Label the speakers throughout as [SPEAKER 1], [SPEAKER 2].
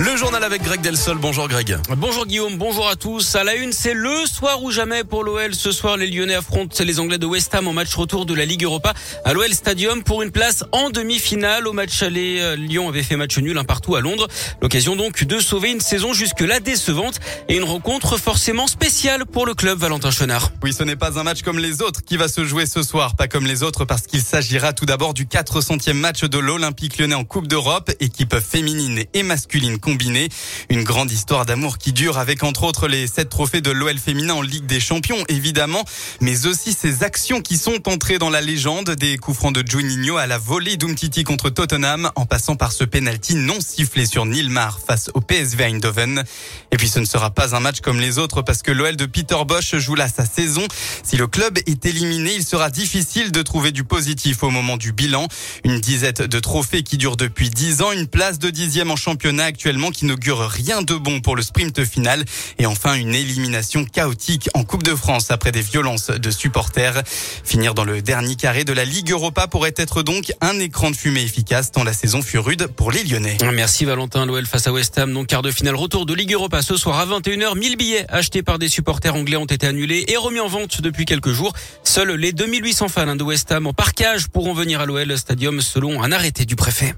[SPEAKER 1] Le journal avec Greg Delsol. Bonjour Greg.
[SPEAKER 2] Bonjour Guillaume, bonjour à tous. À la une, c'est le soir ou jamais pour l'OL. Ce soir, les Lyonnais affrontent les Anglais de West Ham en match retour de la Ligue Europa à l'OL Stadium pour une place en demi-finale. Au match aller, euh, Lyon avait fait match nul un partout à Londres. L'occasion donc de sauver une saison jusque-là décevante et une rencontre forcément spéciale pour le club Valentin Chenard.
[SPEAKER 1] Oui, ce n'est pas un match comme les autres qui va se jouer ce soir. Pas comme les autres parce qu'il s'agira tout d'abord du 400e match de l'Olympique lyonnais en Coupe d'Europe, équipe féminine et masculine combinée. Une grande histoire d'amour qui dure avec entre autres les sept trophées de l'OL féminin en Ligue des Champions, évidemment, mais aussi ces actions qui sont entrées dans la légende des coups francs de Juninho à la volée d'Umtiti contre Tottenham en passant par ce penalty non sifflé sur Nilmar face au PSV Eindhoven. Et puis ce ne sera pas un match comme les autres parce que l'OL de Peter Bosch joue là sa saison. Si le club est éliminé, il sera difficile de trouver du positif au moment du bilan. Une dizaine de trophées qui durent depuis dix ans, une place de dixième en championnat actuellement qui n'augure rien de bon pour le sprint final. Et enfin, une élimination chaotique en Coupe de France après des violences de supporters. Finir dans le dernier carré de la Ligue Europa pourrait être donc un écran de fumée efficace tant la saison fut rude pour les Lyonnais.
[SPEAKER 2] Merci Valentin. L'OL face à West Ham, donc quart de finale retour de Ligue Europa ce soir à 21h. 1000 billets achetés par des supporters anglais ont été annulés et remis en vente depuis quelques jours. Seuls les 2800 fans de West Ham en parcage pourront venir à l'OL Stadium selon un arrêté du préfet.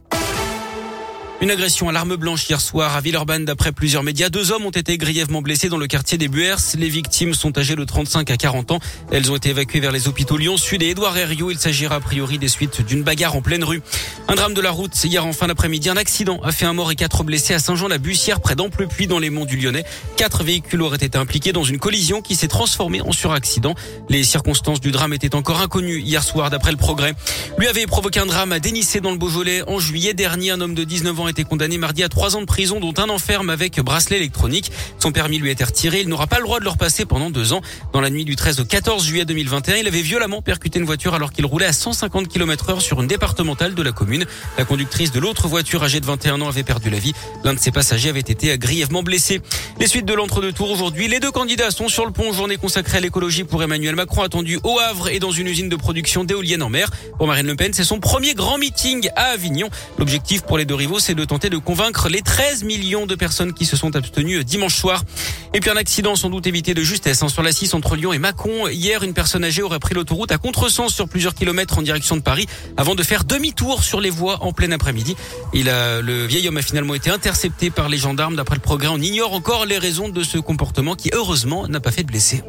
[SPEAKER 2] Une agression à l'arme blanche hier soir à Villeurbanne d'après plusieurs médias. Deux hommes ont été grièvement blessés dans le quartier des Buers. Les victimes sont âgées de 35 à 40 ans. Elles ont été évacuées vers les hôpitaux Lyon-Sud et Édouard Herriot. Il s'agira a priori des suites d'une bagarre en pleine rue. Un drame de la route hier en fin d'après-midi. Un accident a fait un mort et quatre blessés à Saint-Jean-la-Bussière près d'Amplepuis dans les monts du Lyonnais. Quatre véhicules auraient été impliqués dans une collision qui s'est transformée en suraccident. Les circonstances du drame étaient encore inconnues hier soir d'après le progrès. Lui avait provoqué un drame à Dénissé dans le Beaujolais en juillet dernier. Un homme de 19 ans été condamné mardi à trois ans de prison, dont un enferme avec bracelet électronique. Son permis lui a été retiré. Il n'aura pas le droit de le repasser pendant deux ans. Dans la nuit du 13 au 14 juillet 2021, il avait violemment percuté une voiture alors qu'il roulait à 150 km heure sur une départementale de la commune. La conductrice de l'autre voiture âgée de 21 ans avait perdu la vie. L'un de ses passagers avait été grièvement blessé. Les suites de l'entre-deux-tours aujourd'hui. Les deux candidats sont sur le pont. Journée consacrée à l'écologie pour Emmanuel Macron attendu au Havre et dans une usine de production d'éoliennes en mer. Pour Marine Le Pen, c'est son premier grand meeting à Avignon. L'objectif pour les deux rivaux, c'est de tenter de convaincre les 13 millions de personnes qui se sont abstenues dimanche soir. Et puis un accident sans doute évité de justesse hein, sur la 6 entre Lyon et Mâcon. Hier, une personne âgée aurait pris l'autoroute à contresens sur plusieurs kilomètres en direction de Paris avant de faire demi-tour sur les voies en plein après-midi. Le vieil homme a finalement été intercepté par les gendarmes. D'après le progrès, on ignore encore les raisons de ce comportement qui heureusement n'a pas fait de blessés.